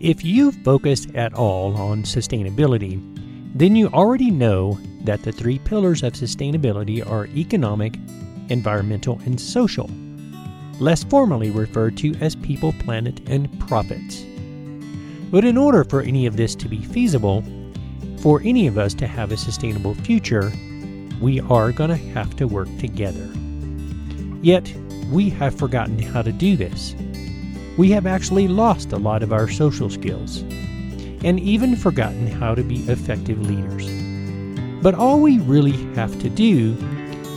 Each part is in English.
If you focus at all on sustainability, then you already know that the three pillars of sustainability are economic, environmental, and social, less formally referred to as people, planet, and profits. But in order for any of this to be feasible, for any of us to have a sustainable future, we are going to have to work together. Yet, we have forgotten how to do this. We have actually lost a lot of our social skills, and even forgotten how to be effective leaders. But all we really have to do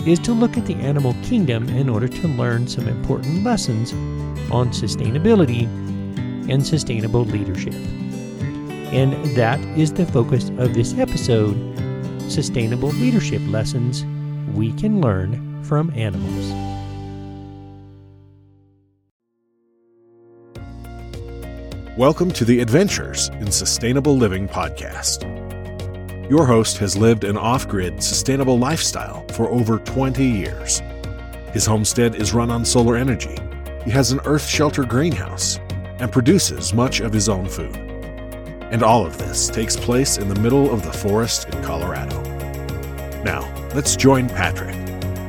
is to look at the animal kingdom in order to learn some important lessons on sustainability and sustainable leadership. And that is the focus of this episode Sustainable Leadership Lessons We Can Learn from Animals. Welcome to the Adventures in Sustainable Living podcast. Your host has lived an off grid, sustainable lifestyle for over 20 years. His homestead is run on solar energy. He has an earth shelter greenhouse and produces much of his own food. And all of this takes place in the middle of the forest in Colorado. Now, let's join Patrick,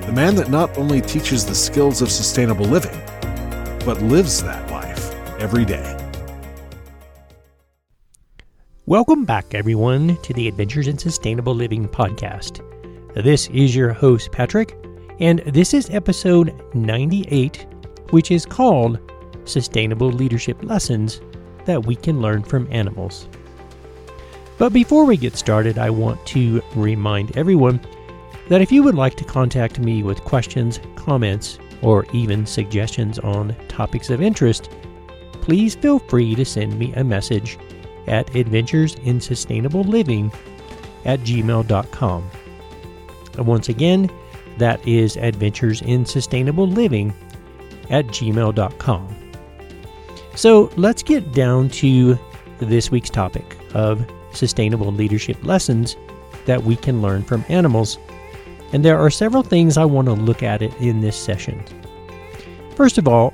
the man that not only teaches the skills of sustainable living, but lives that life every day. Welcome back, everyone, to the Adventures in Sustainable Living podcast. This is your host, Patrick, and this is episode 98, which is called Sustainable Leadership Lessons That We Can Learn from Animals. But before we get started, I want to remind everyone that if you would like to contact me with questions, comments, or even suggestions on topics of interest, please feel free to send me a message at adventuresinsustainableliving at gmail.com. And once again, that is adventuresinsustainableliving at gmail.com. So let's get down to this week's topic of sustainable leadership lessons that we can learn from animals. And there are several things I want to look at it in this session. First of all,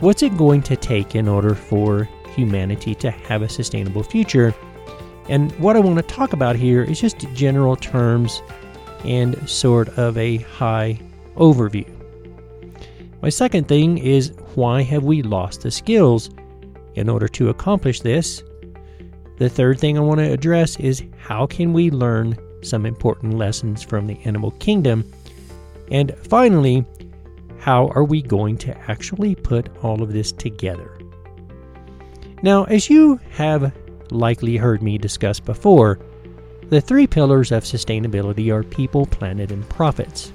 what's it going to take in order for humanity to have a sustainable future. And what I want to talk about here is just general terms and sort of a high overview. My second thing is why have we lost the skills in order to accomplish this? The third thing I want to address is how can we learn some important lessons from the animal kingdom? And finally, how are we going to actually put all of this together? Now, as you have likely heard me discuss before, the three pillars of sustainability are people, planet, and profits.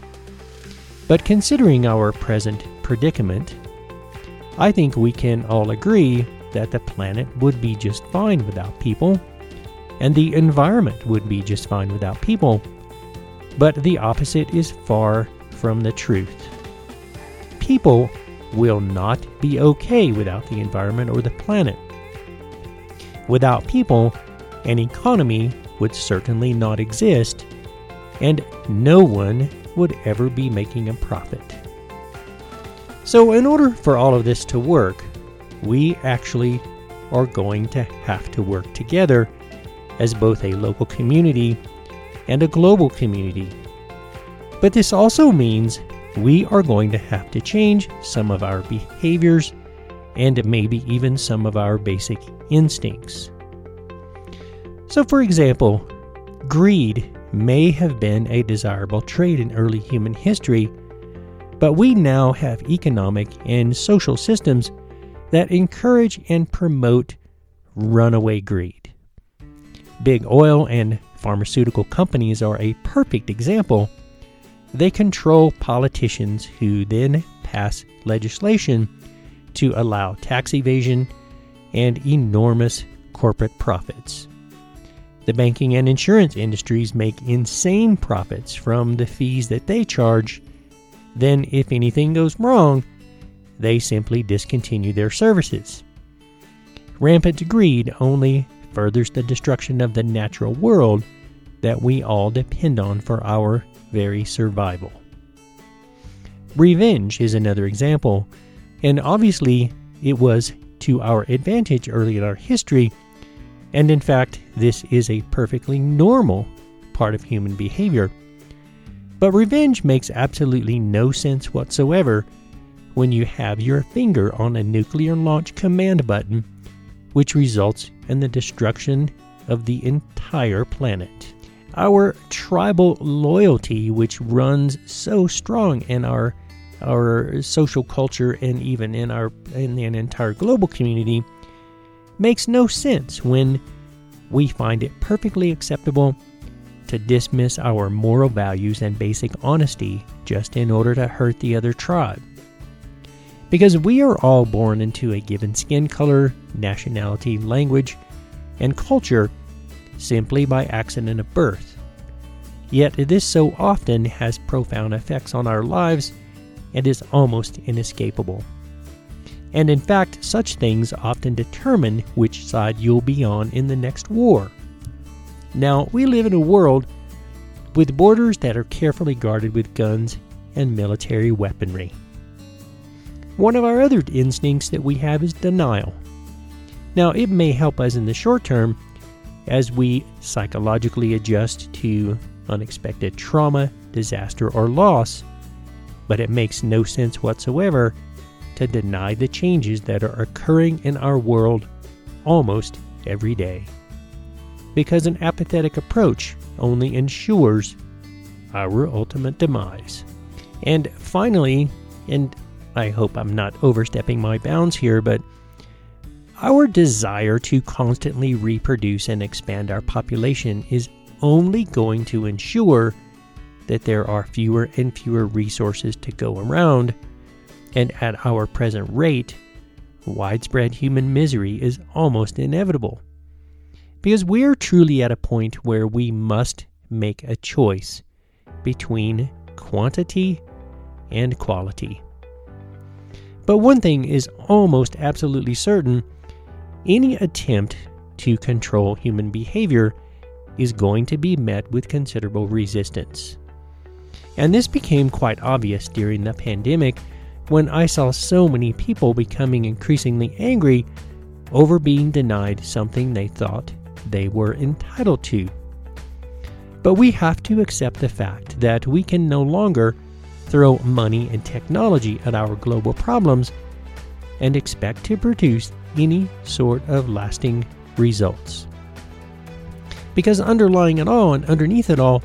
But considering our present predicament, I think we can all agree that the planet would be just fine without people, and the environment would be just fine without people. But the opposite is far from the truth. People will not be okay without the environment or the planet. Without people, an economy would certainly not exist, and no one would ever be making a profit. So, in order for all of this to work, we actually are going to have to work together as both a local community and a global community. But this also means we are going to have to change some of our behaviors and maybe even some of our basic instincts. So, for example, greed may have been a desirable trait in early human history, but we now have economic and social systems that encourage and promote runaway greed. Big oil and pharmaceutical companies are a perfect example. They control politicians who then pass legislation to allow tax evasion and enormous corporate profits. The banking and insurance industries make insane profits from the fees that they charge. Then, if anything goes wrong, they simply discontinue their services. Rampant greed only furthers the destruction of the natural world that we all depend on for our very survival. Revenge is another example, and obviously it was to our advantage early in our history And in fact, this is a perfectly normal part of human behavior. But revenge makes absolutely no sense whatsoever when you have your finger on a nuclear launch command button, which results in the destruction of the entire planet. Our tribal loyalty, which runs so strong in our our social culture and even in our in an entire global community, makes no sense when we find it perfectly acceptable to dismiss our moral values and basic honesty just in order to hurt the other tribe. Because we are all born into a given skin color, nationality, language, and culture simply by accident of birth. Yet this so often has profound effects on our lives and is almost inescapable. And in fact, such things often determine which side you'll be on in the next war. Now, we live in a world with borders that are carefully guarded with guns and military weaponry. One of our other instincts that we have is denial. Now, it may help us in the short term as we psychologically adjust to unexpected trauma, disaster, or loss, but it makes no sense whatsoever to deny the changes that are occurring in our world almost every day. Because an apathetic approach only ensures our ultimate demise. And finally, and I hope I'm not overstepping my bounds here, but our desire to constantly reproduce and expand our population is only going to ensure that there are fewer and fewer resources to go around, and at our present rate, widespread human misery is almost inevitable. Because we are truly at a point where we must make a choice between quantity and quality. But one thing is almost absolutely certain any attempt to control human behavior is going to be met with considerable resistance. And this became quite obvious during the pandemic when I saw so many people becoming increasingly angry over being denied something they thought they were entitled to. But we have to accept the fact that we can no longer throw money and technology at our global problems and expect to produce any sort of lasting results. Because underlying it all and underneath it all,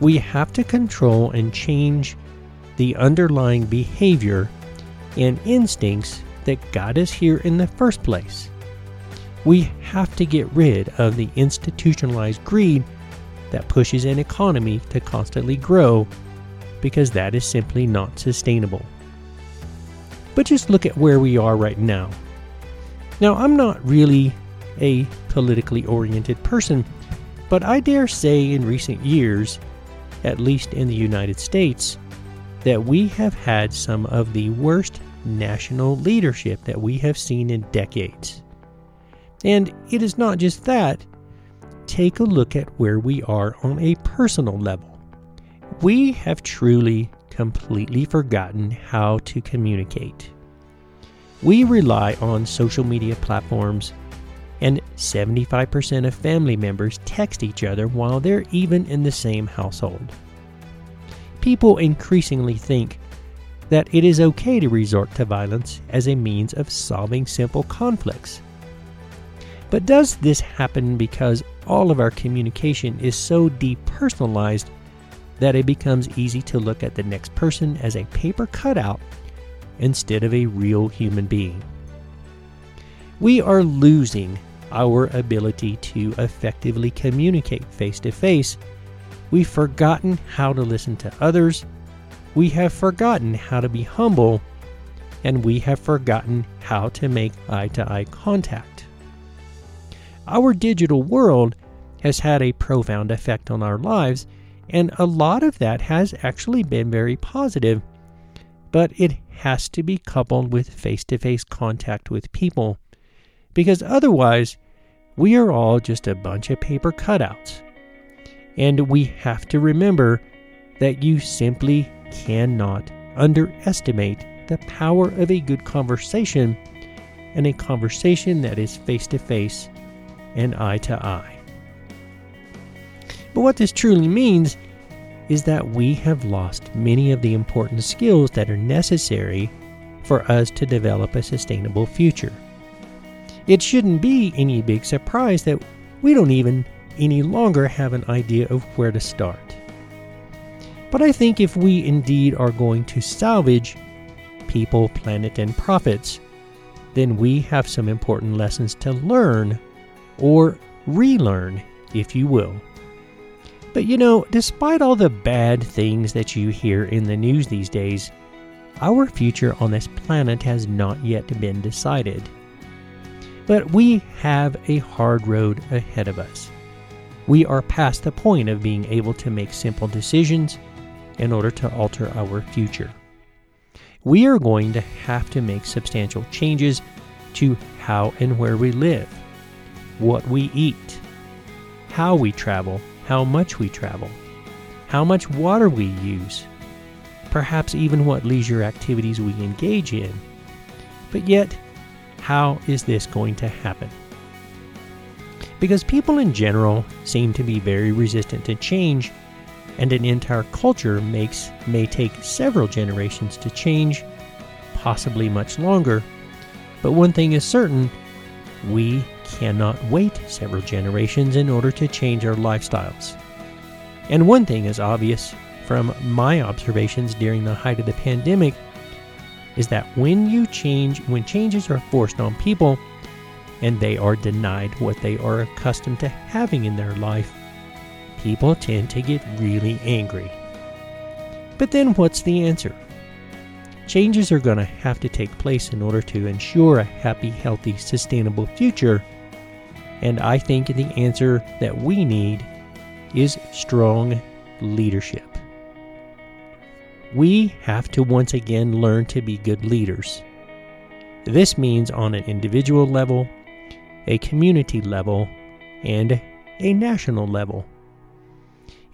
we have to control and change the underlying behavior and instincts that got us here in the first place. We have to get rid of the institutionalized greed that pushes an economy to constantly grow because that is simply not sustainable. But just look at where we are right now. Now, I'm not really a politically oriented person, but I dare say in recent years, at least in the United States, that we have had some of the worst national leadership that we have seen in decades. And it is not just that. Take a look at where we are on a personal level. We have truly, completely forgotten how to communicate. We rely on social media platforms, and 75% of family members text each other while they're even in the same household. People increasingly think that it is okay to resort to violence as a means of solving simple conflicts. But does this happen because all of our communication is so depersonalized that it becomes easy to look at the next person as a paper cutout instead of a real human being. We are losing our ability to effectively communicate face to face. We've forgotten how to listen to others. We have forgotten how to be humble. And we have forgotten how to make eye to eye contact. Our digital world has had a profound effect on our lives, and a lot of that has actually been very positive, but it has to be coupled with face to face contact with people. Because otherwise, we are all just a bunch of paper cutouts. And we have to remember that you simply cannot underestimate the power of a good conversation and a conversation that is face to face and eye to eye. But what this truly means is that we have lost many of the important skills that are necessary for us to develop a sustainable future. It shouldn't be any big surprise that we don't even any longer have an idea of where to start. But I think if we indeed are going to salvage people, planet, and profits, then we have some important lessons to learn or relearn, if you will. But you know, despite all the bad things that you hear in the news these days, our future on this planet has not yet been decided. But we have a hard road ahead of us. We are past the point of being able to make simple decisions in order to alter our future. We are going to have to make substantial changes to how and where we live, what we eat, how we travel, how much we travel, how much water we use, perhaps even what leisure activities we engage in. But yet, how is this going to happen? Because people in general seem to be very resistant to change and an entire culture makes may take several generations to change, possibly much longer. But one thing is certain, we cannot wait several generations in order to change our lifestyles. And one thing is obvious from my observations during the height of the pandemic is that when you change when changes are forced on people and they are denied what they are accustomed to having in their life, people tend to get really angry. But then what's the answer? Changes are going to have to take place in order to ensure a happy, healthy, sustainable future. And I think the answer that we need is strong leadership. We have to once again learn to be good leaders. This means on an individual level, a community level, and a national level.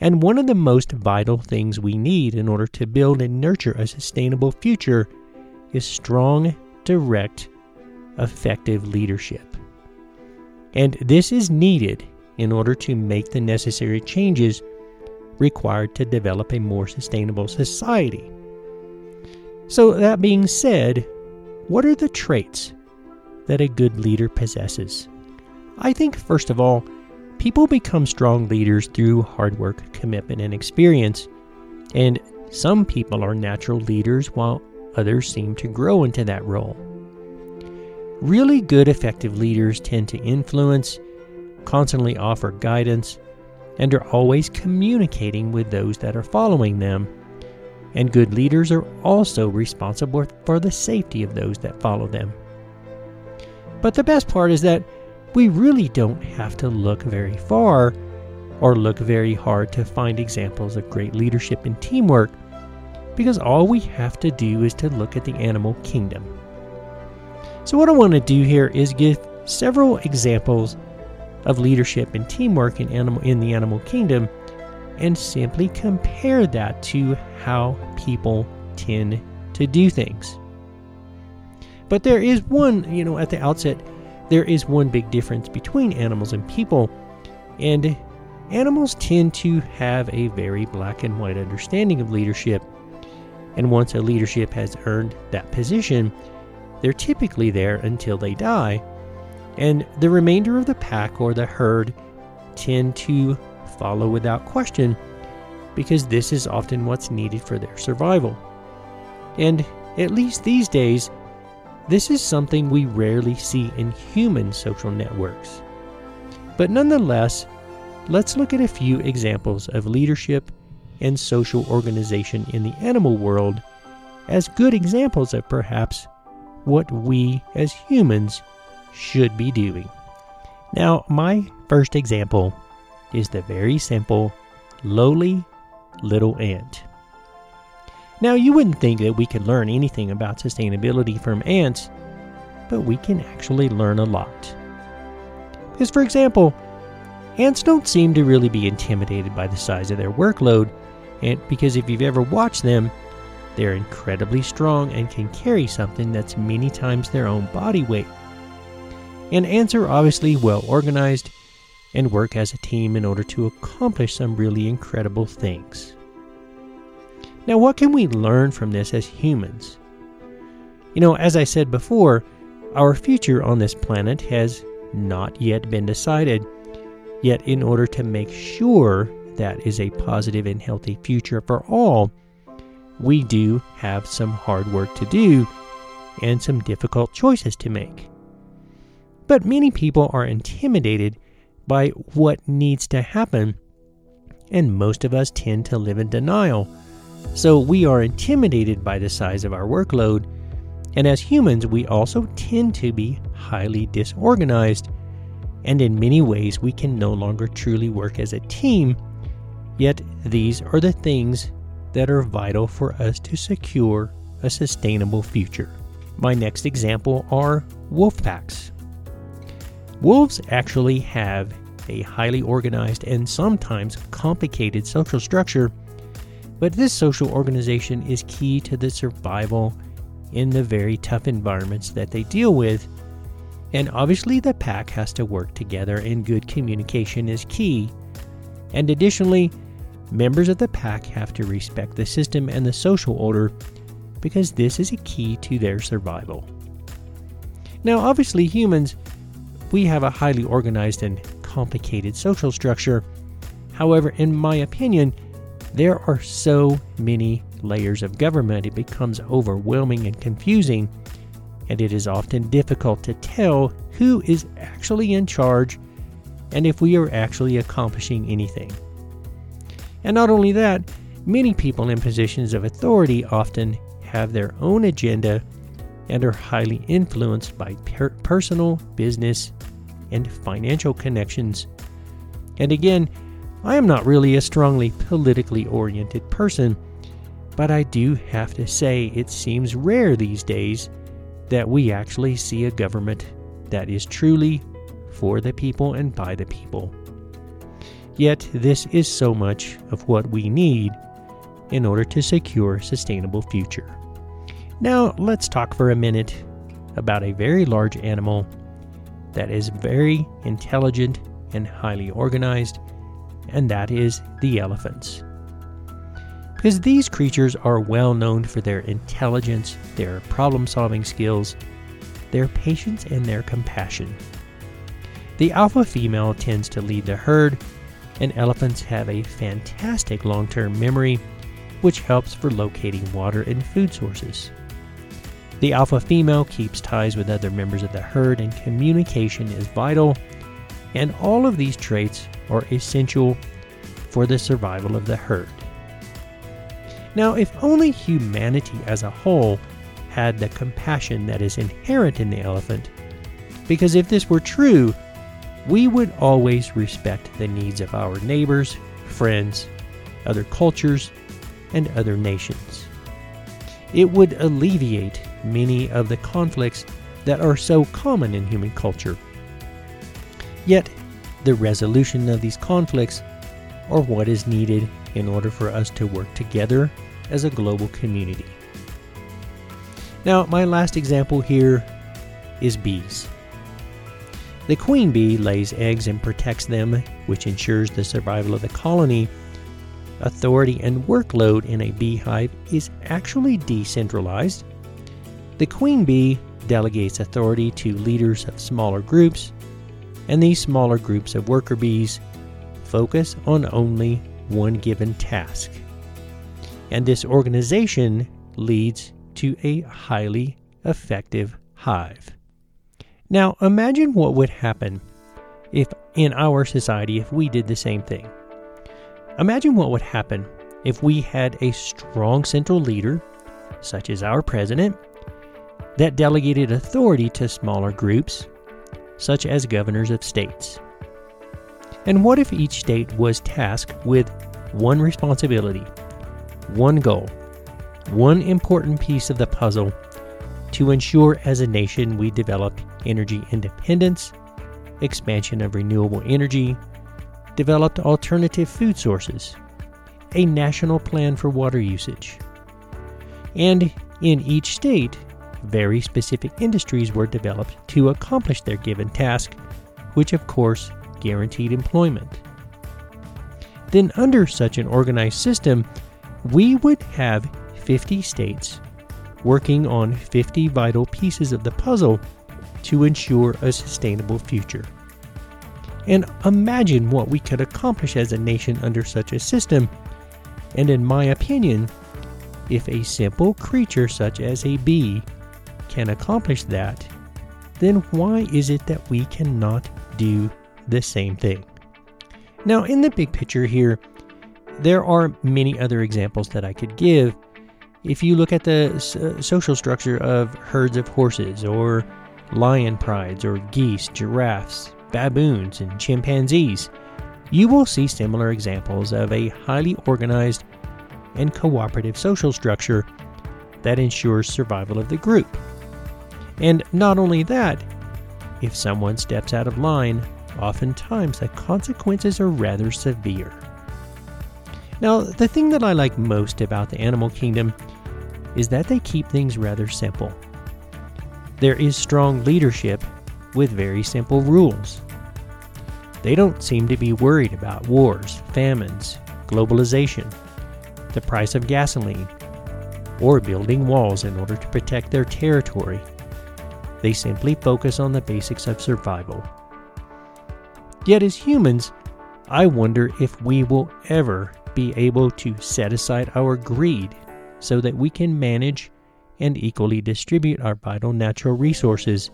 And one of the most vital things we need in order to build and nurture a sustainable future is strong, direct, effective leadership. And this is needed in order to make the necessary changes required to develop a more sustainable society. So, that being said, what are the traits that a good leader possesses? I think, first of all, People become strong leaders through hard work, commitment, and experience. And some people are natural leaders while others seem to grow into that role. Really good, effective leaders tend to influence, constantly offer guidance, and are always communicating with those that are following them. And good leaders are also responsible for the safety of those that follow them. But the best part is that we really don't have to look very far or look very hard to find examples of great leadership and teamwork because all we have to do is to look at the animal kingdom. So, what I want to do here is give several examples of leadership and teamwork in, animal, in the animal kingdom and simply compare that to how people tend to do things. But there is one, you know, at the outset, there is one big difference between animals and people, and animals tend to have a very black and white understanding of leadership. And once a leadership has earned that position, they're typically there until they die. And the remainder of the pack or the herd tend to follow without question because this is often what's needed for their survival. And at least these days, this is something we rarely see in human social networks. But nonetheless, let's look at a few examples of leadership and social organization in the animal world as good examples of perhaps what we as humans should be doing. Now, my first example is the very simple, lowly little ant. Now, you wouldn't think that we could learn anything about sustainability from ants, but we can actually learn a lot. Because, for example, ants don't seem to really be intimidated by the size of their workload, and because if you've ever watched them, they're incredibly strong and can carry something that's many times their own body weight. And ants are obviously well organized and work as a team in order to accomplish some really incredible things. Now, what can we learn from this as humans? You know, as I said before, our future on this planet has not yet been decided. Yet, in order to make sure that is a positive and healthy future for all, we do have some hard work to do and some difficult choices to make. But many people are intimidated by what needs to happen, and most of us tend to live in denial. So we are intimidated by the size of our workload, and as humans, we also tend to be highly disorganized, and in many ways, we can no longer truly work as a team. Yet, these are the things that are vital for us to secure a sustainable future. My next example are wolf packs. Wolves actually have a highly organized and sometimes complicated social structure, but this social organization is key to the survival in the very tough environments that they deal with. And obviously, the pack has to work together, and good communication is key. And additionally, members of the pack have to respect the system and the social order because this is a key to their survival. Now, obviously, humans, we have a highly organized and complicated social structure. However, in my opinion, there are so many layers of government, it becomes overwhelming and confusing, and it is often difficult to tell who is actually in charge and if we are actually accomplishing anything. And not only that, many people in positions of authority often have their own agenda and are highly influenced by per- personal, business, and financial connections. And again, I am not really a strongly politically oriented person, but I do have to say it seems rare these days that we actually see a government that is truly for the people and by the people. Yet, this is so much of what we need in order to secure a sustainable future. Now, let's talk for a minute about a very large animal that is very intelligent and highly organized, and that is the elephants. Because these creatures are well known for their intelligence, their problem solving skills, their patience, and their compassion. The alpha female tends to lead the herd, and elephants have a fantastic long term memory, which helps for locating water and food sources. The alpha female keeps ties with other members of the herd, and communication is vital, and all of these traits are essential for the survival of the herd. Now, if only humanity as a whole had the compassion that is inherent in the elephant, because if this were true, we would always respect the needs of our neighbors, friends, other cultures, and other nations. It would alleviate many of the conflicts that are so common in human culture. Yet, the resolution of these conflicts are what is needed in order for us to work together as a global community. Now, my last example here is bees. The queen bee lays eggs and protects them, which ensures the survival of the colony. Authority and workload in a beehive is actually decentralized. The queen bee delegates authority to leaders of smaller groups, and these smaller groups of worker bees focus on only one given task and this organization leads to a highly effective hive. Now, imagine what would happen if in our society if we did the same thing. Imagine what would happen if we had a strong central leader, such as our president, that delegated authority to smaller groups, such as governors of states. And what if each state was tasked with one responsibility one goal, one important piece of the puzzle to ensure as a nation we develop energy independence, expansion of renewable energy, developed alternative food sources, a national plan for water usage. And in each state, very specific industries were developed to accomplish their given task, which of course guaranteed employment. Then, under such an organized system, we would have 50 states working on 50 vital pieces of the puzzle to ensure a sustainable future. And imagine what we could accomplish as a nation under such a system. And in my opinion, if a simple creature such as a bee can accomplish that, then why is it that we cannot do the same thing? Now, in the big picture here, there are many other examples that I could give. If you look at the uh, social structure of herds of horses, or lion prides, or geese, giraffes, baboons, and chimpanzees, you will see similar examples of a highly organized and cooperative social structure that ensures survival of the group. And not only that, if someone steps out of line, oftentimes the consequences are rather severe. Now, the thing that I like most about the animal kingdom is that they keep things rather simple. There is strong leadership with very simple rules. They don't seem to be worried about wars, famines, globalization, the price of gasoline, or building walls in order to protect their territory. They simply focus on the basics of survival. Yet, as humans, I wonder if we will ever be able to set aside our greed so that we can manage and equally distribute our vital natural resources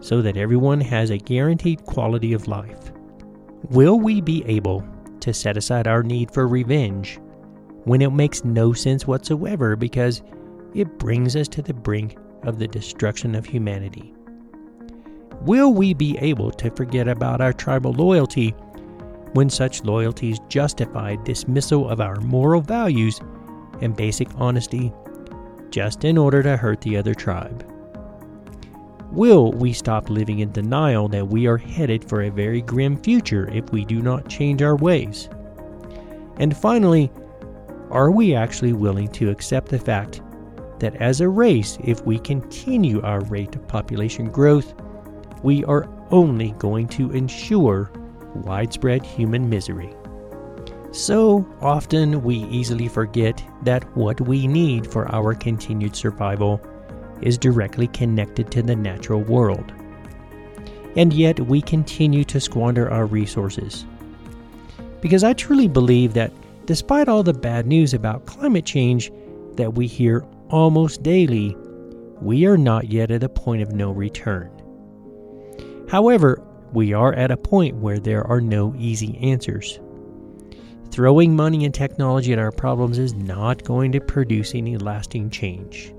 so that everyone has a guaranteed quality of life. Will we be able to set aside our need for revenge when it makes no sense whatsoever because it brings us to the brink of the destruction of humanity? Will we be able to forget about our tribal loyalty when such loyalties justify dismissal of our moral values and basic honesty just in order to hurt the other tribe? Will we stop living in denial that we are headed for a very grim future if we do not change our ways? And finally, are we actually willing to accept the fact that as a race, if we continue our rate of population growth, we are only going to ensure widespread human misery? So often we easily forget that what we need for our continued survival is directly connected to the natural world. And yet we continue to squander our resources. Because I truly believe that despite all the bad news about climate change that we hear almost daily, we are not yet at a point of no return. However, we are at a point where there are no easy answers. Throwing money and technology at our problems is not going to produce any lasting change.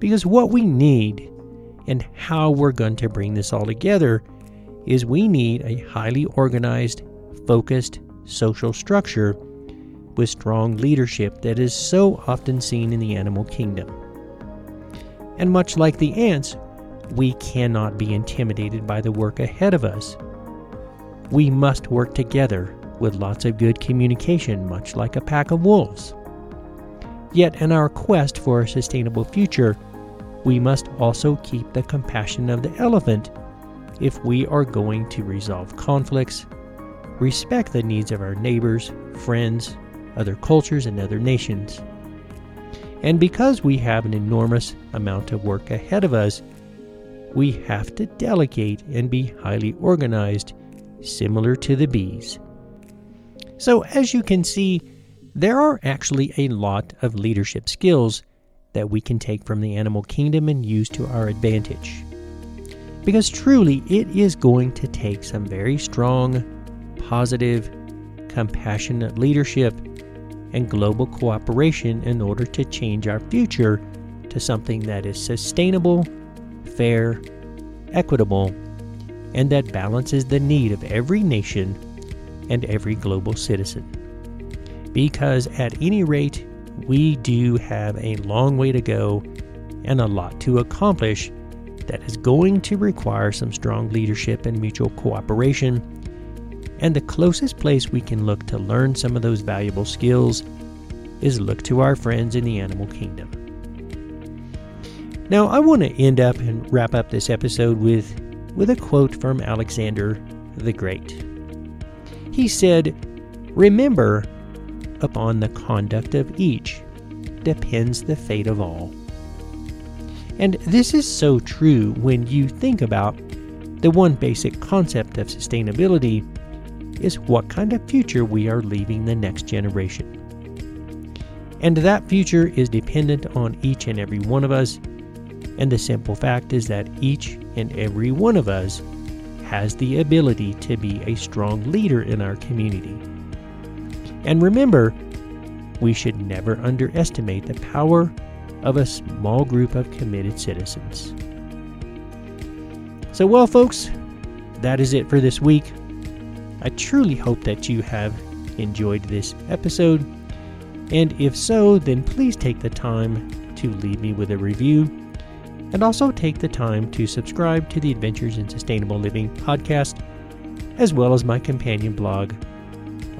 Because what we need and how we're going to bring this all together is we need a highly organized, focused social structure with strong leadership that is so often seen in the animal kingdom. And much like the ants, we cannot be intimidated by the work ahead of us. We must work together with lots of good communication, much like a pack of wolves. Yet, in our quest for a sustainable future, we must also keep the compassion of the elephant if we are going to resolve conflicts, respect the needs of our neighbors, friends, other cultures, and other nations. And because we have an enormous amount of work ahead of us, we have to delegate and be highly organized, similar to the bees. So, as you can see, there are actually a lot of leadership skills that we can take from the animal kingdom and use to our advantage. Because truly, it is going to take some very strong, positive, compassionate leadership and global cooperation in order to change our future to something that is sustainable, fair, equitable, and that balances the need of every nation and every global citizen. Because at any rate, we do have a long way to go and a lot to accomplish that is going to require some strong leadership and mutual cooperation. And the closest place we can look to learn some of those valuable skills is look to our friends in the animal kingdom. Now, I want to end up and wrap up this episode with, with a quote from Alexander the Great. He said, Remember, upon the conduct of each depends the fate of all. And this is so true when you think about the one basic concept of sustainability is what kind of future we are leaving the next generation. And that future is dependent on each and every one of us. And the simple fact is that each and every one of us has the ability to be a strong leader in our community. And remember, we should never underestimate the power of a small group of committed citizens. So, well, folks, that is it for this week. I truly hope that you have enjoyed this episode. And if so, then please take the time to leave me with a review. And also take the time to subscribe to the Adventures in Sustainable Living podcast, as well as my companion blog,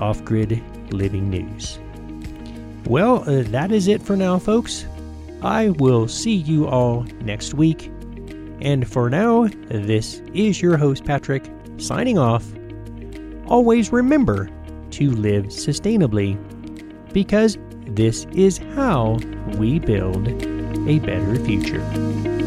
Off Grid Living News. Well, uh, that is it for now, folks. I will see you all next week. And for now, this is your host, Patrick, signing off. Always remember to live sustainably because this is how we build a better future.